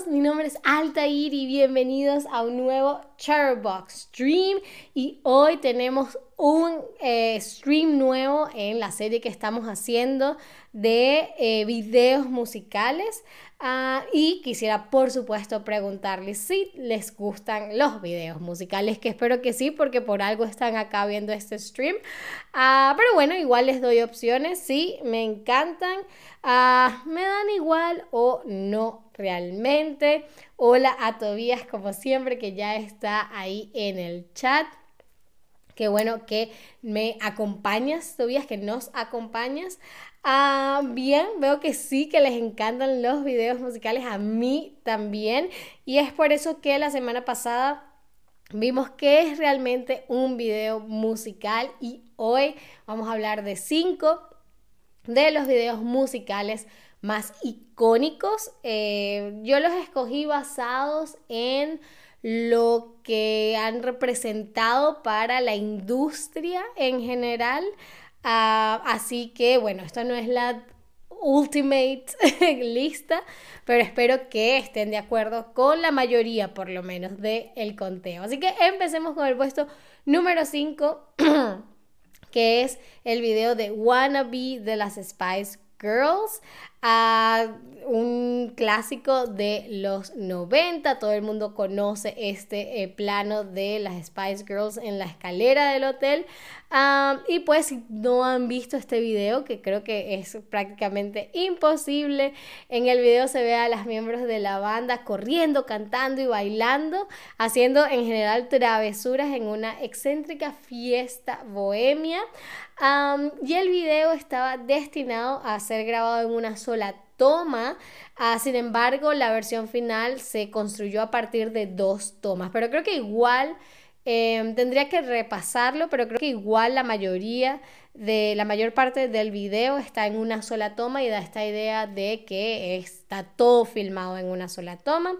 todos, mi nombre es Altair y bienvenidos a un nuevo Charbox Stream. Y hoy tenemos un eh, stream nuevo en la serie que estamos haciendo de eh, videos musicales. Ah, y quisiera por supuesto preguntarles si les gustan los videos musicales que espero que sí porque por algo están acá viendo este stream. Ah, pero bueno igual les doy opciones si me encantan. Ah, me dan igual o no realmente. Hola a Tobías, como siempre, que ya está ahí en el chat. Qué bueno que me acompañas, Tobías, que nos acompañas. Ah, bien, veo que sí, que les encantan los videos musicales, a mí también. Y es por eso que la semana pasada vimos que es realmente un video musical y hoy vamos a hablar de cinco de los videos musicales más icónicos. Eh, yo los escogí basados en lo que han representado para la industria en general. Ah, así que bueno, esto no es la ultimate lista, pero espero que estén de acuerdo con la mayoría por lo menos del el conteo. Así que empecemos con el puesto número 5, que es el video de Wannabe de las Spice Girls a un clásico de los 90. Todo el mundo conoce este eh, plano de las Spice Girls en la escalera del hotel. y pues si no han visto este video, que creo que es prácticamente imposible, en el video se ve a las miembros de la banda corriendo, cantando y bailando, haciendo en general travesuras en una excéntrica fiesta bohemia. y el video estaba destinado a ser grabado en una toma. Ah, sin embargo, la versión final se construyó a partir de dos tomas. Pero creo que igual em, tendría que repasarlo, pero creo que igual la mayoría de la mayor parte del video está en una sola toma y da esta idea de que está todo filmado en una sola toma.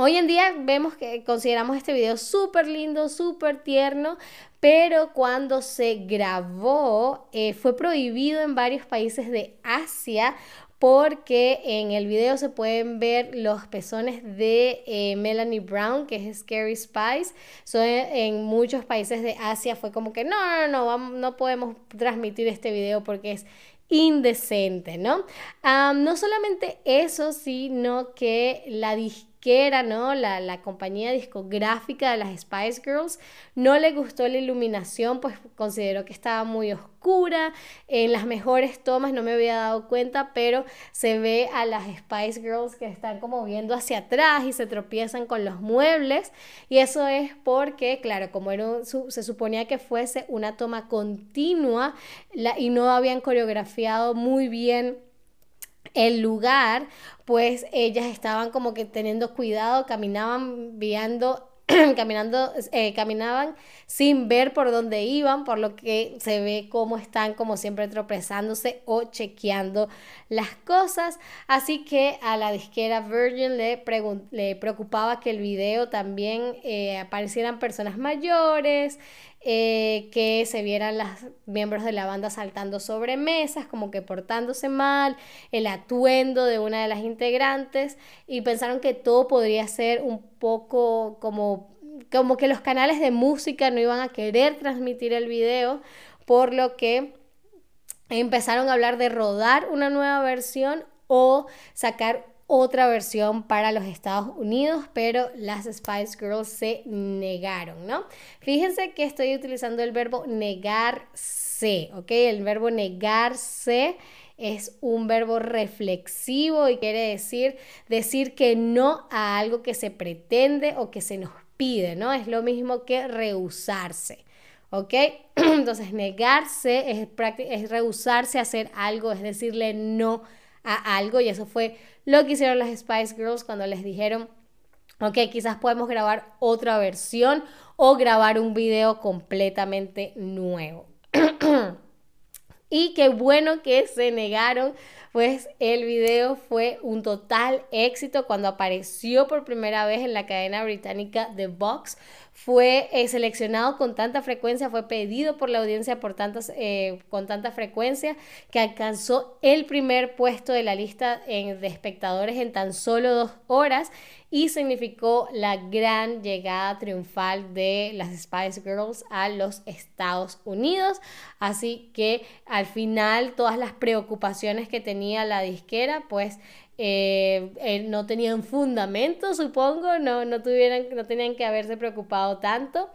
Hoy en día vemos que consideramos este video súper lindo, súper tierno, pero cuando se grabó eh, fue prohibido en varios países de Asia porque en el video se pueden ver los pezones de eh, Melanie Brown, que es Scary Spice. en muchos países de Asia fue como que no, no, no, no, no podemos transmitir este video porque es indecente, ¿no? no solamente eso, sino que la que era, ¿no? La, la, compañía discográfica de las Spice Girls no le gustó la iluminación, pues consideró que estaba muy oscura. En las mejores tomas no me había dado cuenta, pero se ve a las Spice Girls que están como viendo hacia atrás y se tropiezan con los muebles. Y eso es porque, claro, como era, se suponía que fuese una toma continua la, y no habían coreografiado muy bien el lugar, pues ellas estaban como que teniendo cuidado, caminaban viendo caminando, eh, caminaban sin ver por dónde iban, por lo que se ve cómo están como siempre tropezándose o chequeando las cosas. Así que a la disquera Virgin le, le preocupaba que el video también eh, aparecieran personas mayores, eh, que se vieran los miembros de la banda saltando sobre mesas, como que portándose mal, el atuendo de una de las integrantes y pensaron que todo podría ser un poco como, como que los canales de música no iban a querer transmitir el video, por lo que empezaron a hablar de rodar una nueva versión o sacar otra versión para los Estados Unidos, pero las Spice Girls se negaron, ¿no? Fíjense que estoy utilizando el verbo negarse, ¿ok? El verbo negarse es un verbo reflexivo y quiere decir decir que no a algo que se pretende o que se nos pide, ¿no? Es lo mismo que rehusarse. ¿Ok? Entonces, negarse es, es rehusarse a hacer algo, es decirle no a algo y eso fue lo que hicieron las Spice Girls cuando les dijeron, ok, quizás podemos grabar otra versión o grabar un video completamente nuevo. Y qué bueno que se negaron, pues el video fue un total éxito cuando apareció por primera vez en la cadena británica The Box. Fue eh, seleccionado con tanta frecuencia, fue pedido por la audiencia por tantas, eh, con tanta frecuencia que alcanzó el primer puesto de la lista de espectadores en tan solo dos horas y significó la gran llegada triunfal de las Spice Girls a los Estados Unidos. Así que al final todas las preocupaciones que tenía la disquera, pues eh, eh, no tenían fundamento, supongo, no, no, tuvieran, no tenían que haberse preocupado tanto.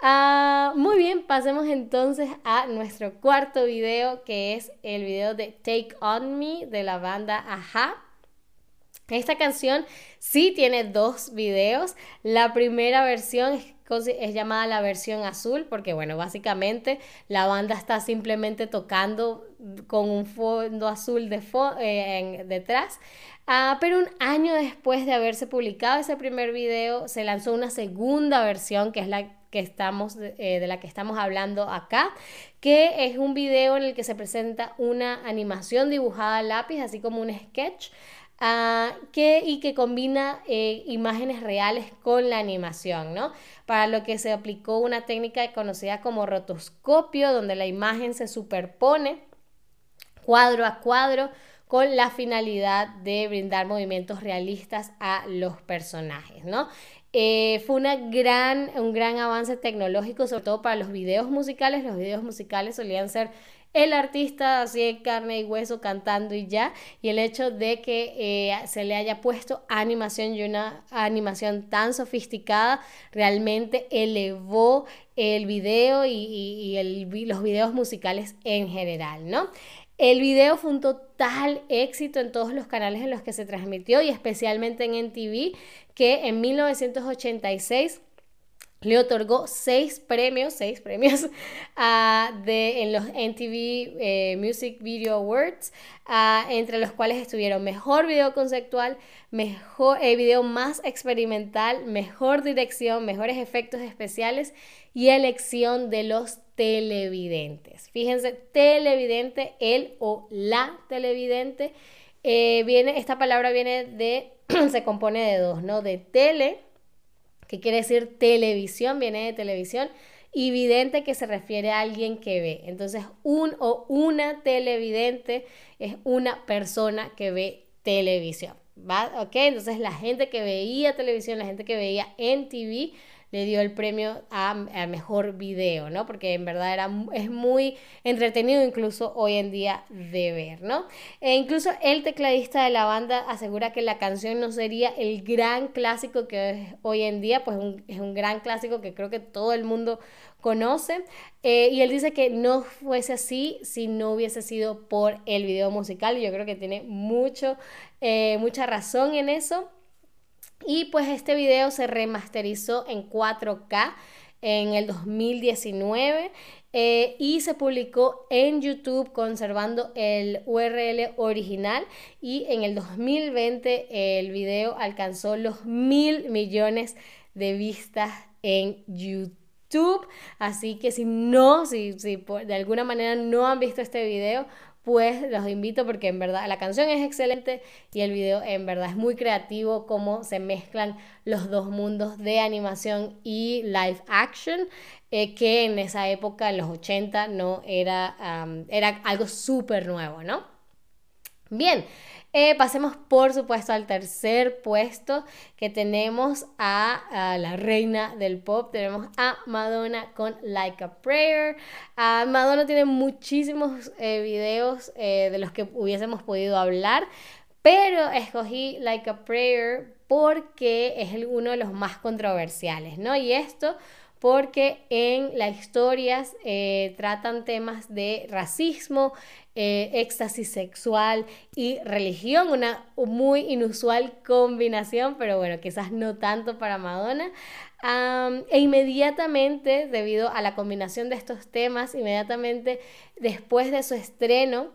Ah, muy bien, pasemos entonces a nuestro cuarto video, que es el video de Take On Me de la banda Aja. Esta canción sí tiene dos videos. La primera versión llamada la versión azul porque, bueno, básicamente la banda está simplemente tocando con un fondo azul de eh, detrás. Ah, pero un año después de haberse publicado ese primer video, se lanzó una segunda versión que es la que estamos, eh, de la que estamos hablando acá, que es un video en el que se presenta una animación dibujada a lápiz, así como un sketch Ah, que, y que combina eh, imágenes reales con la animación, ¿no? Para lo que se aplicó una técnica conocida como rotoscopio, donde la imagen se superpone cuadro a cuadro con la finalidad de brindar movimientos realistas a los personajes, ¿no? Eh, fue una gran, un gran avance tecnológico, sobre todo para los videos musicales. Los videos musicales solían ser el artista así de carne y hueso cantando y ya, y el hecho de que eh, se le haya puesto animación y una animación tan sofisticada realmente elevó el video y, los videos musicales en general, ¿no? El video fue un total éxito en todos los canales en los que se transmitió y especialmente en NTV, que en 1986 le otorgó seis premios, seis premios de, en los MTV eh, Music Video Awards, entre los cuales estuvieron mejor video conceptual, mejor eh, video más experimental, mejor dirección, mejores efectos especiales y elección de los televidentes. Fíjense, televidente, el o la televidente, eh, viene, esta palabra viene de, se compone de dos, ¿no? De tele que quiere decir televisión, viene de televisión, y vidente que se refiere a alguien que ve. Entonces, un o una televidente es una persona que ve televisión. ¿Va? ¿Ok? Entonces, la gente que veía televisión, la gente que veía en TV, le dio el premio a, mejor video, ¿no? Porque en verdad era, es muy entretenido incluso hoy en día de ver, ¿no? E incluso el tecladista de la banda asegura que la canción no sería el gran clásico que es hoy en día, pues es un gran clásico que creo que todo el mundo conoce. Eh, y él dice que no fuese así si no hubiese sido por el video musical. Y yo creo que tiene mucho, eh, mucha razón en eso. Y pues este video se remasterizó en 4K en el 2019 eh, y se publicó en YouTube conservando el URL original y en el 2020 el video alcanzó los mil millones de vistas en YouTube. Así que si no, si, si de alguna manera no han visto este video, pues los invito porque en verdad la canción es excelente y el video en verdad es muy creativo cómo se mezclan los dos mundos de animación y live action eh, que en esa época en los 80 no era, era algo súper nuevo, ¿no? Bien, eh, pasemos por supuesto al tercer puesto que tenemos a, la reina del pop, tenemos a Madonna con Like a Prayer. Ah, Madonna tiene muchísimos eh, videos eh, de los que hubiésemos podido hablar, pero escogí Like a Prayer porque es uno de los más controversiales, ¿no? Y esto porque en las historias eh, tratan temas de racismo, eh, éxtasis sexual y religión, una muy inusual combinación, pero bueno, quizás no tanto para Madonna. e inmediatamente, debido a la combinación de estos temas, inmediatamente después de su estreno,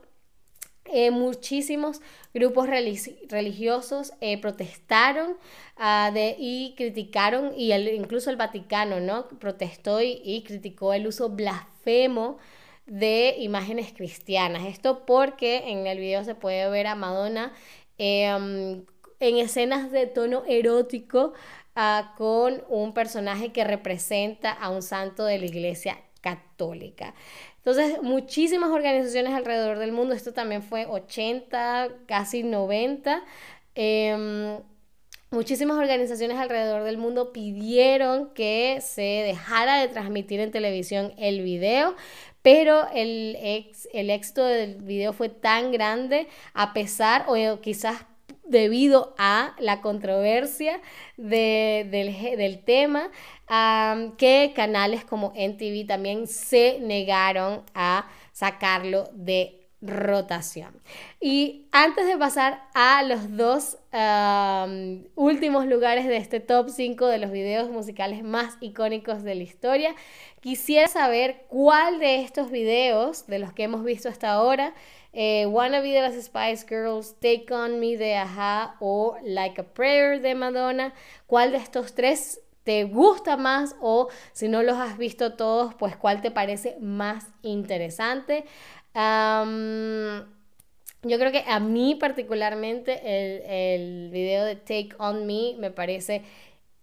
eh, muchísimos grupos religiosos eh, protestaron ah, y criticaron, y incluso el Vaticano ¿no? protestó y, criticó el uso blasfemo de imágenes cristianas. Esto porque en el video se puede ver a Madonna em, en escenas de tono erótico ah, con un personaje que representa a un santo de la iglesia católica. Entonces, muchísimas organizaciones alrededor del mundo, esto también fue 80, casi 90. Em, muchísimas organizaciones alrededor del mundo pidieron que se dejara de transmitir en televisión el video, pero el, el éxito del video fue tan grande a pesar o quizás debido a la controversia del, tema, que canales como NTV también se negaron a sacarlo de rotación. Y antes de pasar a los dos últimos lugares de este top 5 de los videos musicales más icónicos de la historia, quisiera saber cuál de estos videos, de los que hemos visto hasta ahora, eh, Wanna Be de las Spice Girls, Take On Me de Aja o Like a Prayer de Madonna. ¿Cuál de estos tres te gusta más o si no los has visto todos, pues cuál te parece más interesante? Yo creo que a mí particularmente el, el, video de Take On Me me parece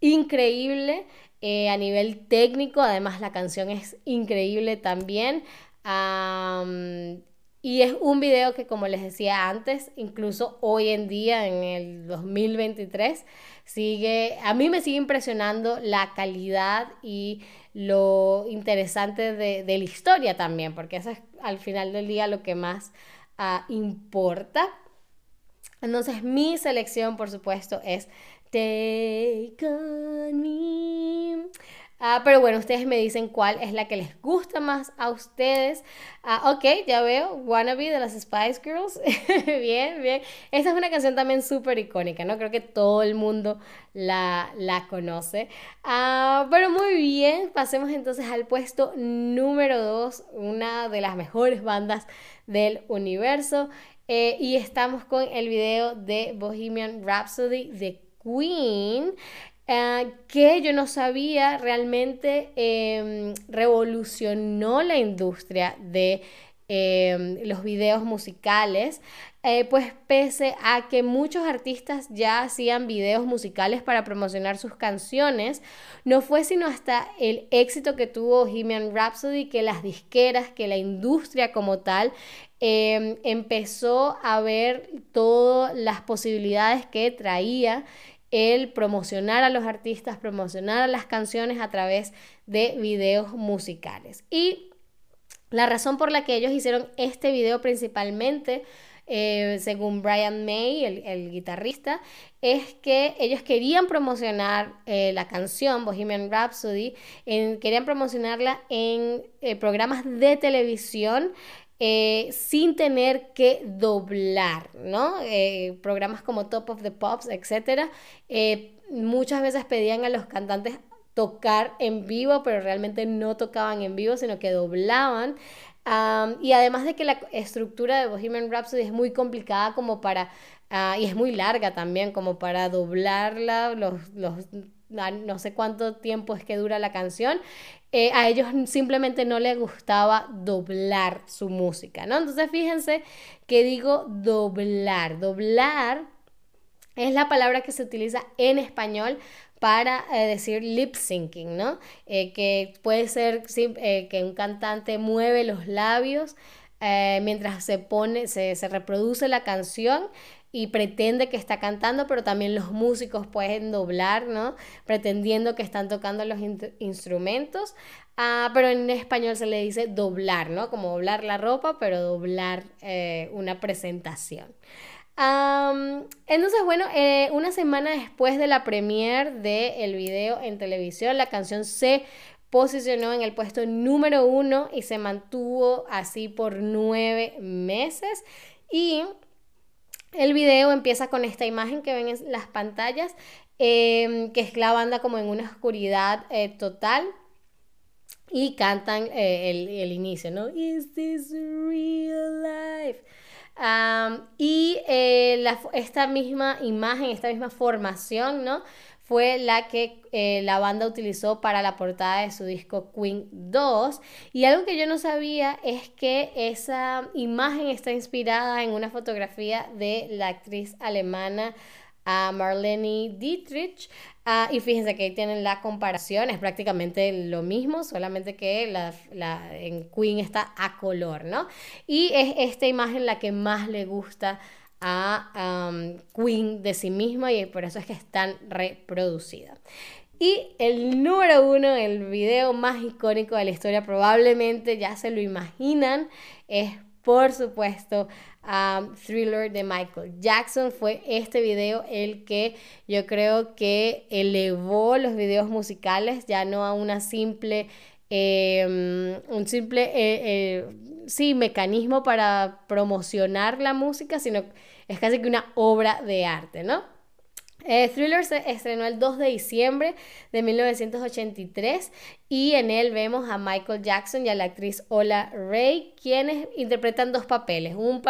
increíble eh, a nivel técnico, además la canción es increíble también. Y es un video que, como les decía antes, incluso hoy en día, en el 2023, sigue, a mí me sigue impresionando la calidad y lo interesante de, la historia también, porque eso es al final del día lo que más ah, importa. Entonces, mi selección, por supuesto, es Take on Me. Ah, pero bueno, ustedes me dicen cuál es la que les gusta más a ustedes. Ah, ok, ya veo, Wannabe de las Spice Girls. bien, bien. Esta es una canción también súper icónica, ¿no? Creo que todo el mundo la, la conoce. Ah, pero muy bien, pasemos entonces al puesto número 2, una de las mejores bandas del universo. Eh, y estamos con el video de Bohemian Rhapsody de Queen. Eh, que yo no sabía realmente em, revolucionó la industria de em, los videos musicales, eh, pues pese a que muchos artistas ya hacían videos musicales para promocionar sus canciones, no fue sino hasta el éxito que tuvo Bohemian Rhapsody que las disqueras, que la industria como tal, em, empezó a ver todas las posibilidades que traía el promocionar a los artistas, promocionar a las canciones a través de videos musicales. Y la razón por la que ellos hicieron este video principalmente, eh, según Brian May, el, guitarrista, es que ellos querían promocionar eh, la canción Bohemian Rhapsody, querían promocionarla en eh, programas de televisión eh, sin tener que doblar, ¿no? Eh, programas como Top of the Pops, etc. Eh, muchas veces pedían a los cantantes tocar en vivo, pero realmente no tocaban en vivo, sino que doblaban. y además de que la estructura de Bohemian Rhapsody es muy complicada como para, ah, y es muy larga también, como para doblarla, los, los no sé cuánto tiempo es que dura la canción, eh, a ellos simplemente no les gustaba doblar su música, ¿no? Entonces fíjense que digo doblar. Doblar es la palabra que se utiliza en español para eh, decir lip syncing, ¿no? Eh, que puede ser que un cantante mueve los labios mientras se pone, se, se reproduce la canción y pretende que está cantando, pero también los músicos pueden doblar, ¿no? Pretendiendo que están tocando los instrumentos. Ah, pero en español se le dice doblar, ¿no? Como doblar la ropa, pero doblar eh, una presentación. entonces, bueno, eh, una semana después de la premiere del video en televisión, la canción se posicionó en el puesto número uno y se mantuvo así por nueve meses. Y el video empieza con esta imagen que ven en las pantallas, em, que es la banda como en una oscuridad eh, total. Y cantan eh, el, inicio, ¿no? Is this real life? y eh, esta misma imagen, esta misma formación, ¿no? Fue la que eh, la banda utilizó para la portada de su disco Queen 2. Y algo que yo no sabía es que esa imagen está inspirada en una fotografía de la actriz alemana a Marlene Dietrich. Ah, y fíjense que ahí tienen la comparación, es prácticamente lo mismo, solamente que la, en Queen está a color, ¿no? Y es esta imagen la que más le gusta a Queen de sí misma y por eso es que es tan reproducida. Y el número uno, el video más icónico de la historia, probablemente ya se lo imaginan, es por supuesto Thriller de Michael Jackson. Fue este video el que yo creo que elevó los videos musicales ya no a una simple, em, un simple, eh, eh, sí, mecanismo para promocionar la música, sino es casi que una obra de arte, ¿no? Eh, Thriller se estrenó el 2 de diciembre de 1983 y en él vemos a Michael Jackson y a la actriz Ola Ray, quienes interpretan dos papeles. Un,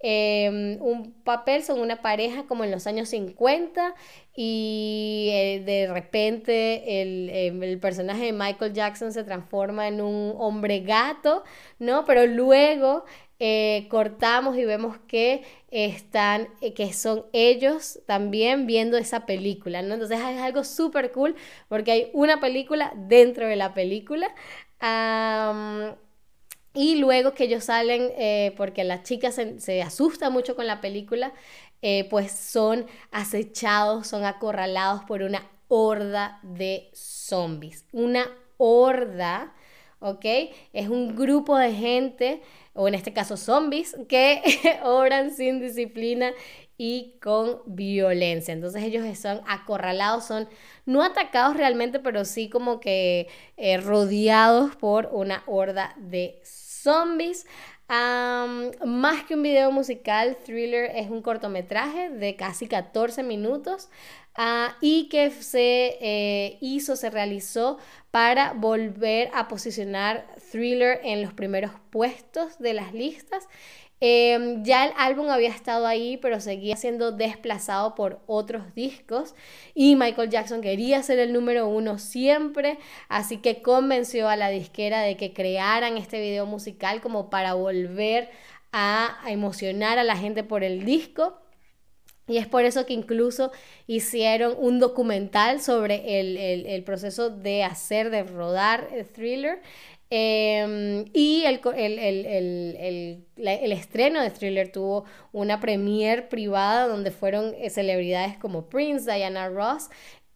em, un papel son una pareja como en los años 50 y eh, de repente el, em, el, personaje de Michael Jackson se transforma en un hombre gato, ¿no? Pero luego eh, cortamos y vemos que están, eh, que son ellos también viendo esa película, ¿no? Entonces es algo súper cool porque hay una película dentro de la película. Y luego que ellos salen, eh, porque la chica se, se, asusta mucho con la película, pues son acechados, son acorralados por una horda de zombies. Una horda, ¿ok? Es un grupo de gente o en este caso zombies, que obran sin disciplina y con violencia. Entonces ellos son acorralados, son no atacados realmente, pero sí como que eh, rodeados por una horda de zombies. Más que un video musical, Thriller es un cortometraje de casi 14 minutos ah, y que se eh, hizo, se realizó para volver a posicionar Thriller en los primeros puestos de las listas. Em, ya el álbum había estado ahí, pero seguía siendo desplazado por otros discos y Michael Jackson quería ser el número uno siempre, así que convenció a la disquera de que crearan este video musical como para volver a emocionar a la gente por el disco. Y es por eso que incluso hicieron un documental sobre el, proceso de hacer, de rodar el thriller. Em, y el, el, estreno de Thriller tuvo una premiere privada donde fueron eh, celebridades como Prince, Diana Ross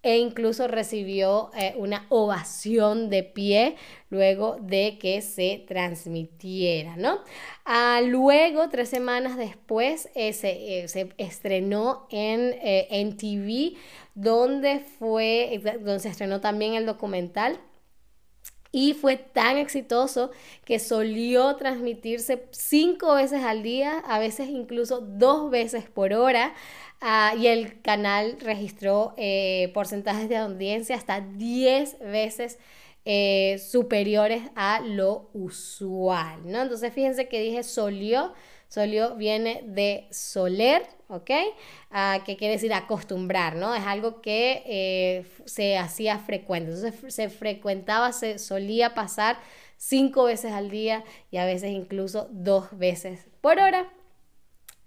e incluso recibió eh, una ovación de pie luego de que se transmitiera, ¿no? Ah, luego, tres semanas después, eh, se, se, estrenó en, en TV, donde, fue, donde se estrenó también el documental. Y fue tan exitoso que solió transmitirse cinco veces al día, a veces incluso dos veces por hora. Ah, y el canal registró eh, porcentajes de audiencia hasta 10 veces eh, superiores a lo usual, ¿no? Entonces fíjense que dije solió, solió viene de soler, ¿ok? Ah, que quiere decir acostumbrar, ¿no? Es algo que eh, se hacía frecuente, entonces se frecuentaba, se solía pasar cinco veces al día y a veces incluso dos veces por hora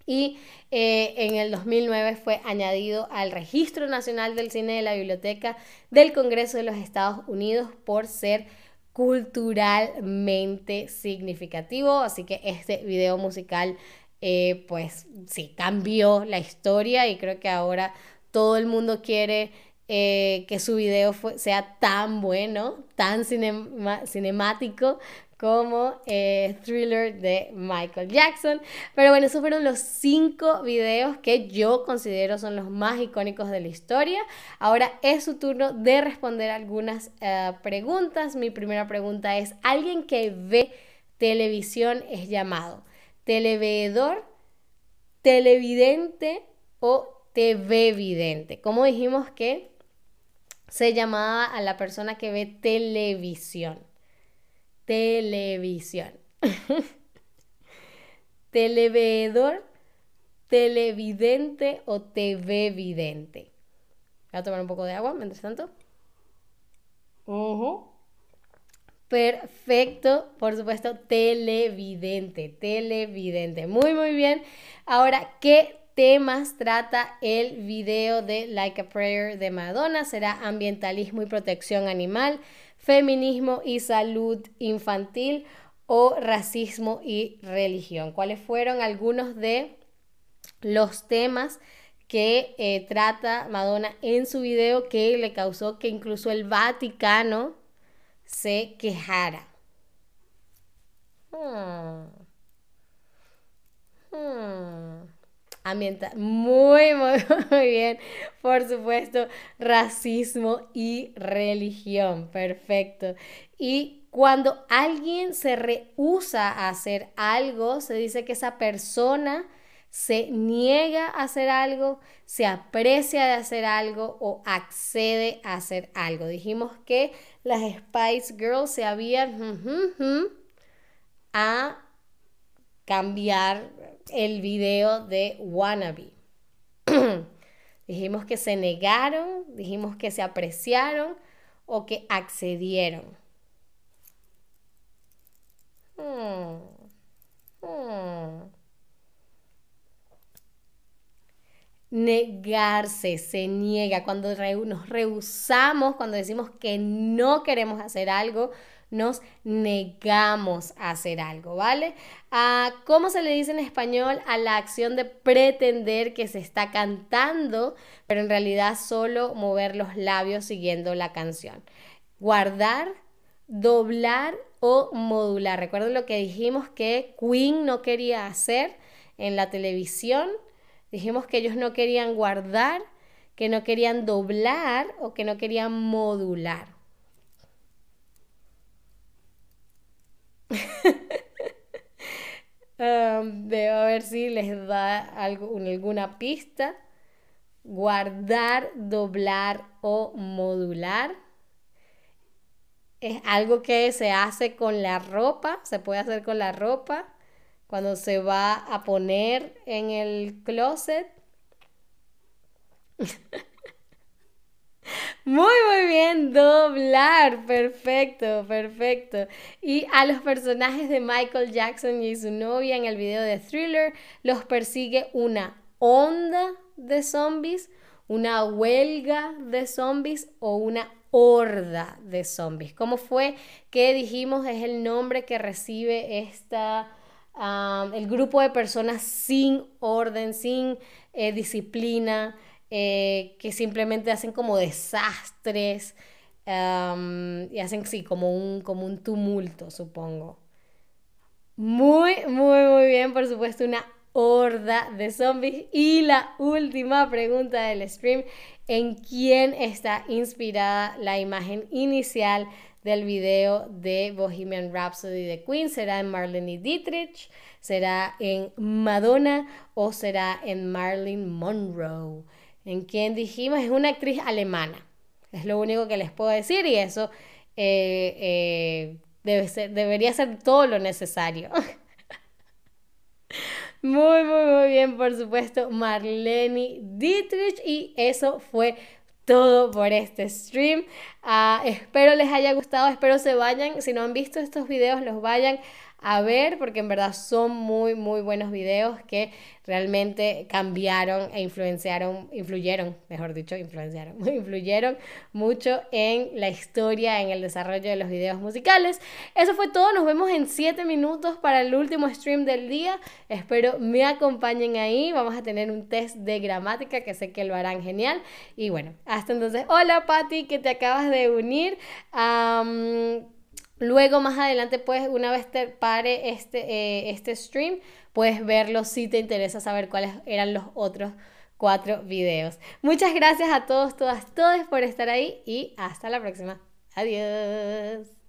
y eh, en el 2009 fue añadido al Registro Nacional del Cine de la Biblioteca del Congreso de los Estados Unidos por ser culturalmente significativo. Así que este video musical, eh, pues sí, cambió la historia y creo que ahora todo el mundo quiere eh, que su video sea tan bueno, tan cinemático como eh, Thriller de Michael Jackson. Pero bueno, esos fueron los cinco videos que yo considero son los más icónicos de la historia. Ahora es su turno de responder algunas eh, preguntas. Mi primera pregunta es, ¿alguien que ve televisión es llamado televedor, televidente o TV vidente? Como dijimos que se llamaba a la persona que ve televisión televisión. Televedor, televidente o TV vidente. Voy a tomar un poco de agua mientras tanto. Perfecto, por supuesto, televidente, televidente. Muy, muy bien. Ahora, ¿qué temas trata el video de Like a Prayer de Madonna? Será ambientalismo y protección animal, feminismo y salud infantil o racismo y religión. ¿Cuáles fueron algunos de los temas que eh, trata Madonna en su video que le causó que incluso el Vaticano se quejara. Hmm. Hmm. Muy, muy, muy bien. Por supuesto, racismo y religión. Perfecto. Y cuando alguien se rehúsa a hacer algo, se dice que esa persona se niega a hacer algo, se aprecia de hacer algo o accede a hacer algo. Dijimos que las Spice Girls se habían cambiar el video de Wannabe. dijimos que se negaron, dijimos que se apreciaron o que accedieron. Hmm. Hmm. negarse, se niega. Cuando nos rehusamos, cuando decimos que no queremos hacer algo, nos negamos a hacer algo, ¿vale? Ah, ¿Cómo se le dice en español a la acción de pretender que se está cantando, pero en realidad solo mover los labios siguiendo la canción? Guardar, doblar o modular. Recuerden lo que dijimos que Queen no quería hacer en la televisión Dijimos que ellos no querían guardar, que no querían doblar o que no querían modular. A ver si les da algo, alguna pista. Guardar, doblar o modular. Es algo que se hace con la ropa, se puede hacer con la ropa cuando se va a poner en el closet. Muy, muy bien, doblar, perfecto, perfecto. Y a los personajes de Michael Jackson y su novia en el video de Thriller los persigue una onda de zombies, una huelga de zombies o una horda de zombies. ¿Cómo fue que dijimos es el nombre que recibe esta el grupo de personas sin orden, sin eh, disciplina, eh, que simplemente hacen como desastres y hacen sí, como un, como un tumulto, supongo. Muy, muy, muy bien, por supuesto, una horda de zombies. Y la última pregunta del stream, ¿en quién está inspirada la imagen inicial del video de Bohemian Rhapsody de Queen. ¿Será en Marlene Dietrich? ¿Será en Madonna? ¿O será en Marilyn Monroe? ¿En quién dijimos? Es una actriz alemana. Es lo único que les puedo decir y eso eh, eh, debe ser, debería ser todo lo necesario. Muy, muy, muy bien, por supuesto, Marlene Dietrich. Y eso fue todo por este stream. Ah, espero les haya gustado, espero se vayan, si no han visto estos videos, los vayan a ver porque en verdad son muy, muy buenos videos que realmente cambiaron e influenciaron, influyeron, mejor dicho, influenciaron, influyeron mucho en la historia, en el desarrollo de los videos musicales. Eso fue todo, nos vemos en 7 minutos para el último stream del día. Espero me acompañen ahí, vamos a tener un test de gramática que sé que lo harán genial. Y bueno, hasta entonces, hola Patti, que te acabas de unir. Luego más adelante, pues una vez te pare este, eh, este stream, puedes verlo si te interesa saber cuáles eran los otros cuatro videos. Muchas gracias a todos, todas, todos por estar ahí y hasta la próxima. Adiós.